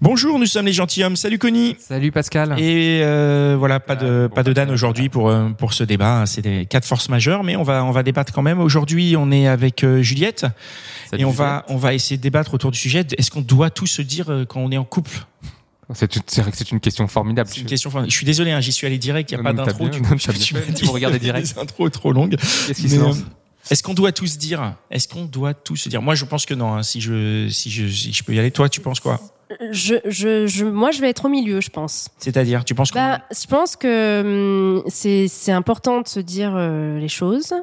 Bonjour, nous sommes les gentilshommes. Salut Connie. Salut Pascal. Et euh, voilà, pas de pas de Dan aujourd'hui pour euh, pour ce débat. C'est des quatre forces majeures, mais on va on va débattre quand même. Aujourd'hui, on est avec euh, Juliette Salut, et on va on va essayer de débattre autour du sujet. Est-ce qu'on doit tout se dire euh, quand on est en couple? C'est vrai que c'est une question formidable. C'est une question. Je suis désolé, hein, j'y suis allé direct. Il y a Non, pas d'intro. tu fait. m'as dit- Tu me regardais direct. Les intros trop longues. Qu'est-ce qui Mais, se lance Est-ce qu'on doit tous dire? Est-ce qu'on doit tous se dire? Moi, je pense que non. hein. Si je si je si je peux y aller, toi, tu penses quoi? Je, je, je, moi, je vais être au milieu, je pense. C'est-à-dire, tu penses Bah, je pense que hum, c'est c'est important de se dire euh, les choses.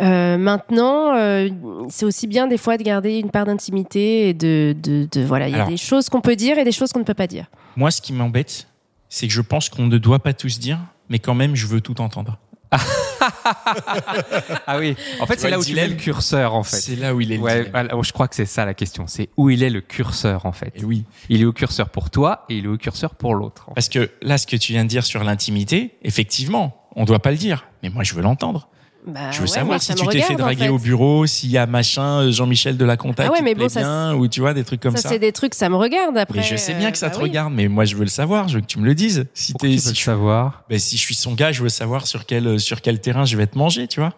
Euh, maintenant, euh, c'est aussi bien des fois de garder une part d'intimité et de, de, de voilà, il y a des choses qu'on peut dire et des choses qu'on ne peut pas dire. Moi, ce qui m'embête, c'est que je pense qu'on ne doit pas tous dire, mais quand même, je veux tout entendre. Ah oui. En fait, c'est là où tu mets le curseur, en fait. C'est là où il est. le Ouais, je crois que c'est ça la question. C'est où il est le curseur, en fait. Et oui. Il est au curseur pour toi et il est au curseur pour l'autre. Parce que là, ce que tu viens de dire sur l'intimité, effectivement, on doit pas le dire. Mais moi, je veux l'entendre. Bah, je veux ouais, savoir moi, si tu t'es fait en draguer fait. au bureau, s'il y a machin, euh, Jean-Michel de la Conta Ah ouais, qui mais te bon, plaît ça, bien, ou tu vois, des trucs comme ça, ça. c'est des trucs, ça me regarde après. Mais je sais bien que ça euh, te bah oui. regarde, mais moi, je veux le savoir. Je veux que tu me le dises. Si Pourquoi tu veux si le je, savoir ben, si je suis son gars, je veux savoir sur quel, sur quel terrain je vais te manger, tu vois.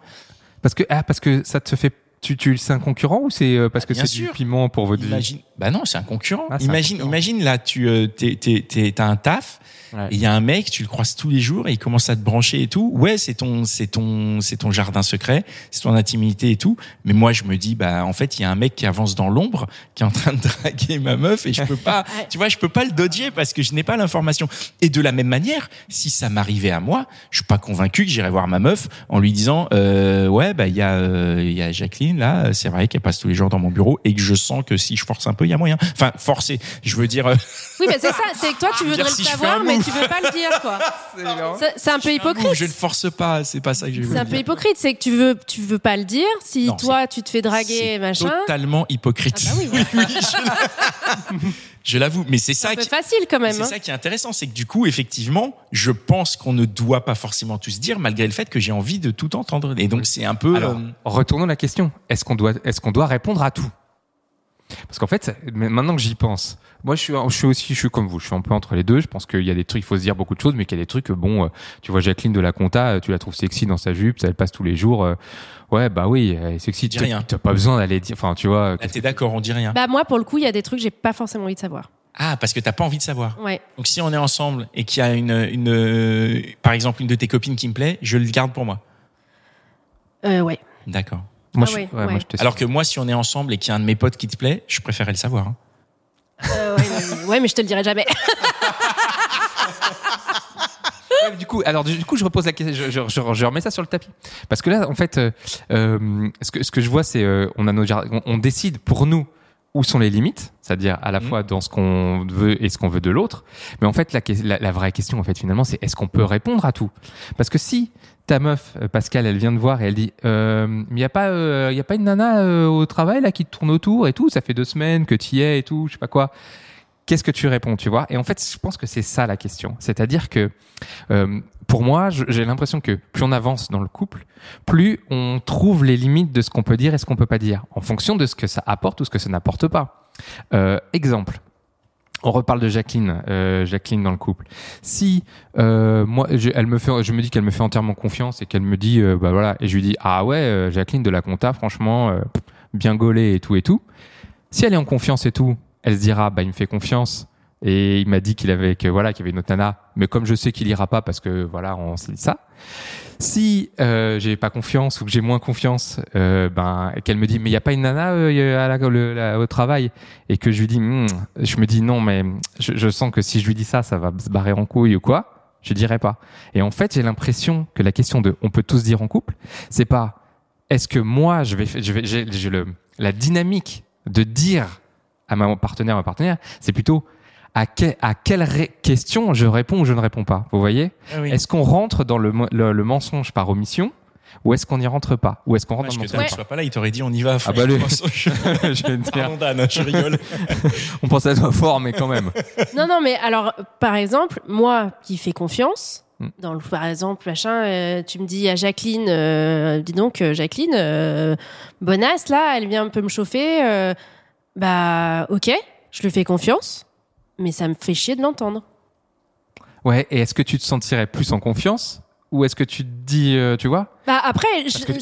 Parce que ah, parce que ça te fait. Tu, tu c'est un concurrent ou c'est euh, parce Ah, que c'est du piment pour votre vie Imagine, bah non, c'est un concurrent. Ah, un imagine, concurrent. imagine là, tu, euh, t'es, t'es, t'es- t'as un taf. Ouais. Et il y a un mec, tu le croises tous les jours et il commence à te brancher et tout. Ouais, c'est ton, c'est ton, c'est ton jardin secret, c'est ton intimité et tout. Mais moi, je me dis, bah, en fait, il y a un mec qui avance dans l'ombre, qui est en train de draguer ma meuf et je peux pas, Ouais. tu vois, je peux pas le dodger parce que je n'ai pas l'information. Et de la même manière, si ça m'arrivait à moi, je suis pas convaincu que j'irais voir ma meuf en lui disant, euh, ouais, bah, il y a, euh, il y a Jacqueline là, c'est vrai qu'elle passe tous les jours dans mon bureau et que je sens que si je force un peu, il y a moyen. Enfin, forcer. Je veux dire, euh, Oui, mais c'est ça, c'est que toi, tu voudrais le savoir, mais tu veux pas le dire, quoi. C'est- C'est un peu hypocrite. je ne force pas, c'est pas ça que je veux C'est un peu hypocrite, c'est que tu veux, tu veux pas le dire. Si Non, toi, tu te fais draguer, machin. Totalement hypocrite. Ah bah oui. je je l'avoue. Mais c'est ça un peu qui, facile quand même. c'est hein. ça qui est intéressant, c'est que du coup, effectivement, je pense qu'on ne doit pas forcément tous dire, malgré le fait que j'ai envie de tout entendre. Et donc, c'est un peu. Alors, euh, retournons la question. Est-ce qu'on doit, est-ce qu'on doit répondre à tout? Parce qu'en fait, maintenant que j'y pense, moi, je suis, je suis aussi, je suis comme vous, je suis un peu entre les deux. Je pense qu'il y a des trucs, il faut se dire beaucoup de choses, mais qu'il y a des trucs, euh, bon, euh, tu vois Jacqueline de la Conta, euh, tu la trouves sexy dans sa jupe, ça elle passe tous les jours. ouais, bah oui, elle est sexy. Dis rien. T'as pas besoin d'aller dire, enfin, tu vois. là, t'es d'accord, on dit rien. Bah moi, pour le coup, il y a des trucs que j'ai pas forcément envie de savoir. Ah, parce que t'as pas envie de savoir. Ouais. Donc, si on est ensemble et qu'il y a une, une, euh, par exemple, une de tes copines qui me plaît, je le garde pour moi. Euh, ouais. D'accord. Moi, Ah je, ouais, ouais, moi, ouais. je te Alors que moi, si on est ensemble et qu'il y a un de mes potes qui te plaît, je préférerais le savoir. hein. Euh, ouais, mais- ouais, mais je te le dirai jamais. Du coup, alors du coup, je repose la question, je, je, je- je remets ça sur le tapis, parce que là, en fait, euh, euh, ce que ce que je vois, c'est euh, on a nos on décide pour nous où sont les limites, c'est-à-dire à la Mhm. fois dans ce qu'on veut et ce qu'on veut de l'autre. Mais en fait, la, que- la, la vraie question, en fait, finalement, c'est est-ce qu'on peut répondre à tout? Parce que si ta meuf, euh, Pascal, elle vient te voir et elle dit, euh, il y a pas, il y a pas une nana euh, au travail là qui te tourne autour et tout, ça fait deux semaines que tu y es et tout, je sais pas quoi. Qu'est-ce que tu réponds, tu vois? Et en fait, je pense que c'est ça la question. C'est-à-dire que euh, pour moi, j'ai l'impression que plus on avance dans le couple, plus on trouve les limites de ce qu'on peut dire et ce qu'on peut pas dire, en fonction de ce que ça apporte ou ce que ça n'apporte pas. Euh, exemple. On reparle de Jacqueline, euh, Jacqueline dans le couple. Si euh, moi, je, elle me fait, je me dis qu'elle me fait entièrement confiance et qu'elle me dit, euh, bah voilà, et je lui dis, ah ouais, euh, Jacqueline de la compta, franchement, euh, bien gaulée et tout et tout. Si elle est en confiance et tout, elle se dira, bah il me fait confiance. Et il m'a dit qu'il avait que voilà qu'il avait une autre nana. Mais comme je sais qu'il ira pas parce que voilà on se dit ça si euh, j'ai pas confiance ou que j'ai moins confiance euh, ben qu'elle me dit mais il y a pas une nana euh, au travail? Et que je lui dis Hmm, je me dis non mais je, sens que si je lui dis ça ça va se barrer en couille ou quoi je dirais pas. Et en fait j'ai l'impression que la question de on peut tous dire en couple c'est pas est-ce que moi je vais je vais j'ai le la dynamique de dire à ma partenaire, ma partenaire, c'est plutôt à, que- à quelle ré- question je réponds ou je ne réponds pas. Vous voyez Ah oui. Est-ce qu'on rentre dans le, mo- le, le mensonge par omission ou est-ce qu'on n'y rentre pas Ou est-ce qu'on rentre dans que le mensonge soit pas là, il t'aurait dit on y va. à fond. Ah bah lui. Je Je vais te dire, Pardon Dan, je rigole. on pense à toi fort, mais quand même. Non, non, mais alors, par exemple, moi qui fais confiance, Hmm. dans le, par exemple, machin, euh, tu me dis à Jacqueline, euh, dis donc, euh, Jacqueline, euh, bonasse, là, elle vient un peu me chauffer, euh, bah, ok, je lui fais confiance, mais ça me fait chier de l'entendre. Ouais, et est-ce que tu te sentirais plus en confiance? Ou est-ce que tu te dis, euh, tu vois? Bah, après,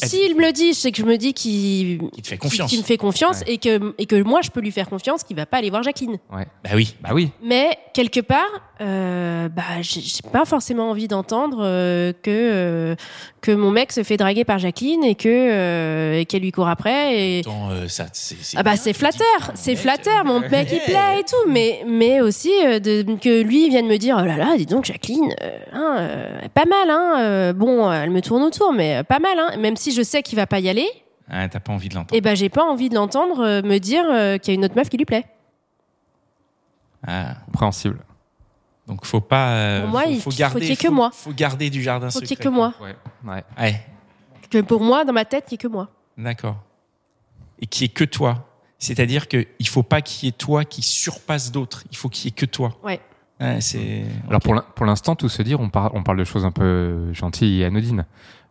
s'il me le dit, c'est que je me dis qu'il fait confiance. qu'il me fait confiance Ouais. et, que, et que moi, je peux lui faire confiance qu'il va pas aller voir Jacqueline. Ouais. Bah oui. Bah oui. Mais quelque part, euh, bah, j'ai pas forcément envie d'entendre euh, que euh, que mon mec se fait draguer par Jacqueline et que euh, qu'elle lui court après. Et Attends, euh, ça, c'est, c'est ah bah c'est flatteur, c'est flatteur, mon mec il plaît et tout, mais mais aussi euh, de, que lui vienne me dire oh là là, dis donc Jacqueline, hein, euh, pas mal hein, euh, bon elle me tourne autour, mais euh, pas mal hein, même si je sais qu'il va pas y aller, Ah, t'as pas envie de l'entendre. et ben j'ai pas envie de l'entendre euh, me dire euh, qu'il y a une autre meuf qui lui plaît. Ah, Compréhensible. donc faut pas. euh, Pour moi, faut, il- faut faut garder. qu'il y ait que faut- moi. Faut garder du jardin Faut qu'il y ait secret. que moi, Ouais. Ouais. Ouais, que pour moi dans ma tête il y ait que moi. d'accord. Et qui est que toi. C'est-à-dire que il faut pas qu'il y ait toi qui surpasse d'autres. Il faut qu'il y ait que toi. Ouais. Ouais, c'est. Alors pour l'in- pour l'instant, tout se dire, on, par- on parle de choses un peu gentilles et anodines.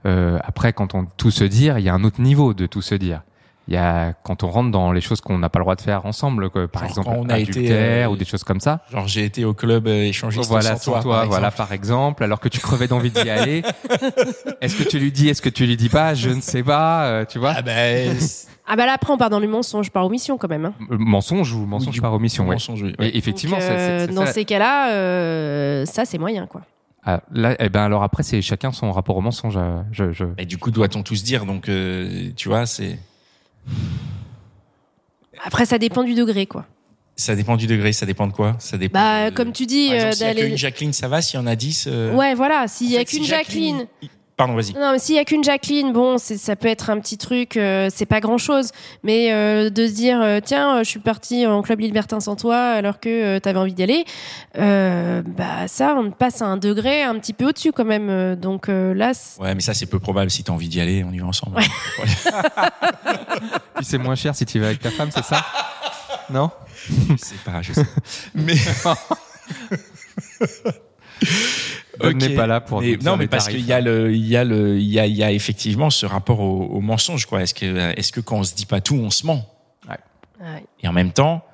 Euh, après, quand on tout se dire, il y a un autre niveau de tout se dire. Il y a quand on rentre dans les choses qu'on n'a pas le droit de faire ensemble, quoi, par Genre exemple on a été, adultère euh, ou des choses comme ça. Genre j'ai été au club euh, échangiste Voilà, sans toi. sans toi, par voilà exemple. par exemple, alors que tu crevais d'envie d'y aller. Est-ce que tu lui dis, est-ce que tu lui dis pas? Je ne sais pas, euh, tu vois. Ah ben. Ah bah là après on part dans le mensonge par omission quand même. Hein. Euh, Mensonge ou mensonge par omission, ouais. mensonge, oui. Et effectivement, Donc, c'est- euh, c'est- c'est dans ça. ces cas-là, euh, ça c'est moyen quoi. Ah, là, eh ben alors après, c'est chacun son rapport au mensonge. euh, Je, je... Et du coup, doit-on tous dire Donc, euh, tu vois, c'est. Après ça dépend du degré quoi. Ça dépend du degré, ça dépend de quoi? Ça dépend. Bah de- comme tu dis Par exemple, euh, s'il y a qu'une Jacqueline, ça va. S'il y en a 10. euh, Ouais voilà, s'il y en a si qu'une Jacqueline. Pardon, vas-y. Non mais s'il y a qu'une Jacqueline, bon c'est- ça peut être un petit truc, euh, c'est pas grand chose, mais euh, de se dire euh, tiens je suis partie en club libertin sans toi alors que euh, t'avais envie d'y aller, euh, bah ça on passe à un degré un petit peu au-dessus quand même. Donc euh, là c'est- Ouais, mais ça, c'est peu probable. Si t'as envie d'y aller, on y va ensemble. Puis c'est moins cher si tu vas avec ta femme, c'est ça? Non? Je sais pas, je sais. Mais. Bob Ok. n'est pas là pour Mais- non, mais parce qu'il y a le, il y a le, il y a, il y a effectivement ce rapport au, au mensonge, quoi. Est-ce que, est-ce que quand on se dit pas tout, on se ment? Ouais. Et en même temps,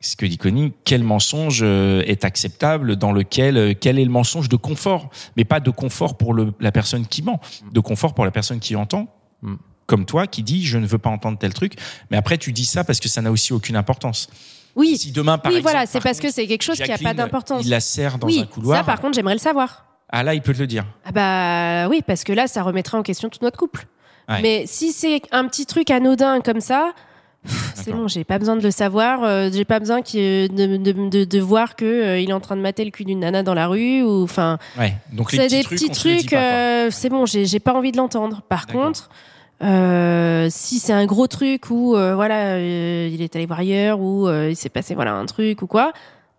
ce que dit Connie, quel mensonge euh, est acceptable dans lequel, euh, quel est le mensonge de confort? Mais pas de confort pour le, la personne qui ment, de confort pour la personne qui entend. Mm. Comme toi, qui dit je ne veux pas entendre tel truc, mais après tu dis ça parce que ça n'a aussi aucune importance. Oui Si demain, par oui exemple, voilà c'est par parce contre, que c'est quelque chose qui a pas d'importance. Il la serre dans oui un couloir. ça par contre j'aimerais le savoir. Ah là, il peut te le dire. Ah bah oui, parce que là, ça remettrait en question tout notre couple. Ouais. Mais si c'est un petit truc anodin comme ça, c'est bon, j'ai pas besoin de le savoir, euh, j'ai pas besoin de, de, de, de voir que euh, il est en train de mater le cul d'une nana dans la rue ou enfin. Ouais. Donc les C'est petits des trucs, petits trucs, euh, c'est bon, j'ai pas envie de l'entendre. Par contre, euh, si c'est un gros truc où euh, voilà, euh, il est allé voir ailleurs ou euh, il s'est passé voilà un truc ou quoi,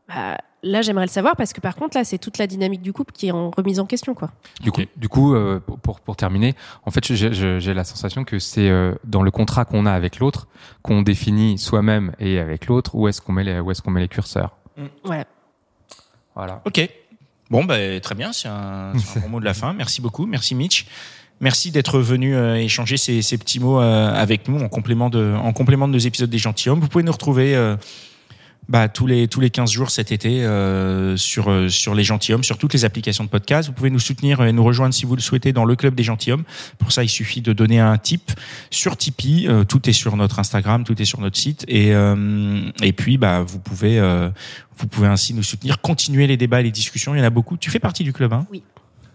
bah, là j'aimerais le savoir parce que par contre là c'est toute la dynamique du couple qui est en remise en question quoi. Du coup, du coup euh, pour- pour, terminer, en fait, j'ai- la sensation que c'est euh, dans le contrat qu'on a avec l'autre qu'on définit soi-même et avec l'autre où est-ce qu'on met les, où est-ce qu'on met les curseurs. Voilà. Voilà. Ok. Bon, bah, très bien. C'est un, c'est un bon mot de la fin. Merci beaucoup. Merci Mitch. Merci d'être venu euh, échanger ces, ces petits mots euh, avec nous en complément de, en complément de nos épisodes des gentilshommes. Vous pouvez nous retrouver euh, bah, tous les tous les 15 jours cet été euh, sur sur les gentilshommes, sur toutes les applications de podcast. Vous pouvez nous soutenir et nous rejoindre si vous le souhaitez dans le club des gentilshommes. Pour ça, il suffit de donner un tip sur Tipeee. Euh, tout est sur notre Instagram, tout est sur notre site et euh, et puis bah vous pouvez vous pouvez ainsi nous soutenir, continuer les débats, les discussions. Il y en a beaucoup. Tu fais partie du club, hein? Oui.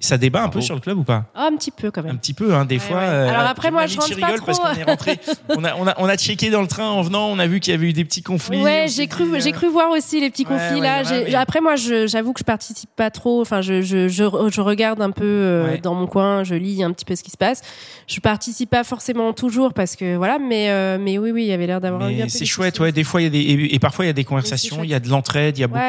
Ça débat un peu sur le club ou pas Ah, un petit peu quand Un même. petit peu, hein, des Ouais, fois. ouais. euh, Alors après, moi, je rentre pas rigole parce trop. qu'on est rentré. on a, on a, on a checké dans le train en venant. On a vu qu'il y avait eu des petits conflits. Ouais, j'ai cru, j'ai euh, cru voir aussi les petits Ouais, conflits ouais, là. mais- Après, moi, j'avoue que je participe pas trop. Enfin, je, je, je, je regarde un peu euh, Ouais. dans mon coin, je lis un petit peu ce qui se passe. Je participe pas forcément toujours parce que voilà, mais euh, mais oui, oui, il y avait l'air d'avoir un c'est chouette, ouais. Des fois, il y a des et, et parfois il y a des conversations, il y a de l'entraide, il y a beaucoup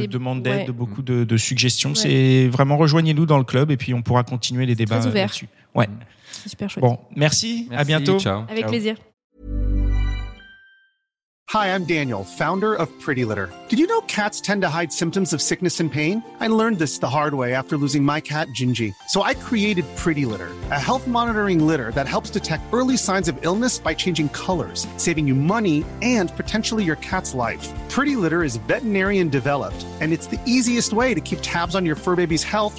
de demandes d'aide, ouais. de beaucoup de, de suggestions. C'est vraiment rejoignez-nous dans le club et puis on pourra continuer les débats Très ouvert. là-dessus. Ouais. C'est super chouette. Bon, merci, à bientôt. ciao. Avec Ciao. plaisir. Hi, I'm Daniel, founder of Pretty Litter. Did you know cats tend to hide symptoms of sickness and pain? I learned this the hard way after losing my cat, Gingy. So I created Pretty Litter, a health monitoring litter that helps detect early signs of illness by changing colors, saving you money and potentially your cat's life. Pretty Litter is veterinarian developed, and it's the easiest way to keep tabs on your fur baby's health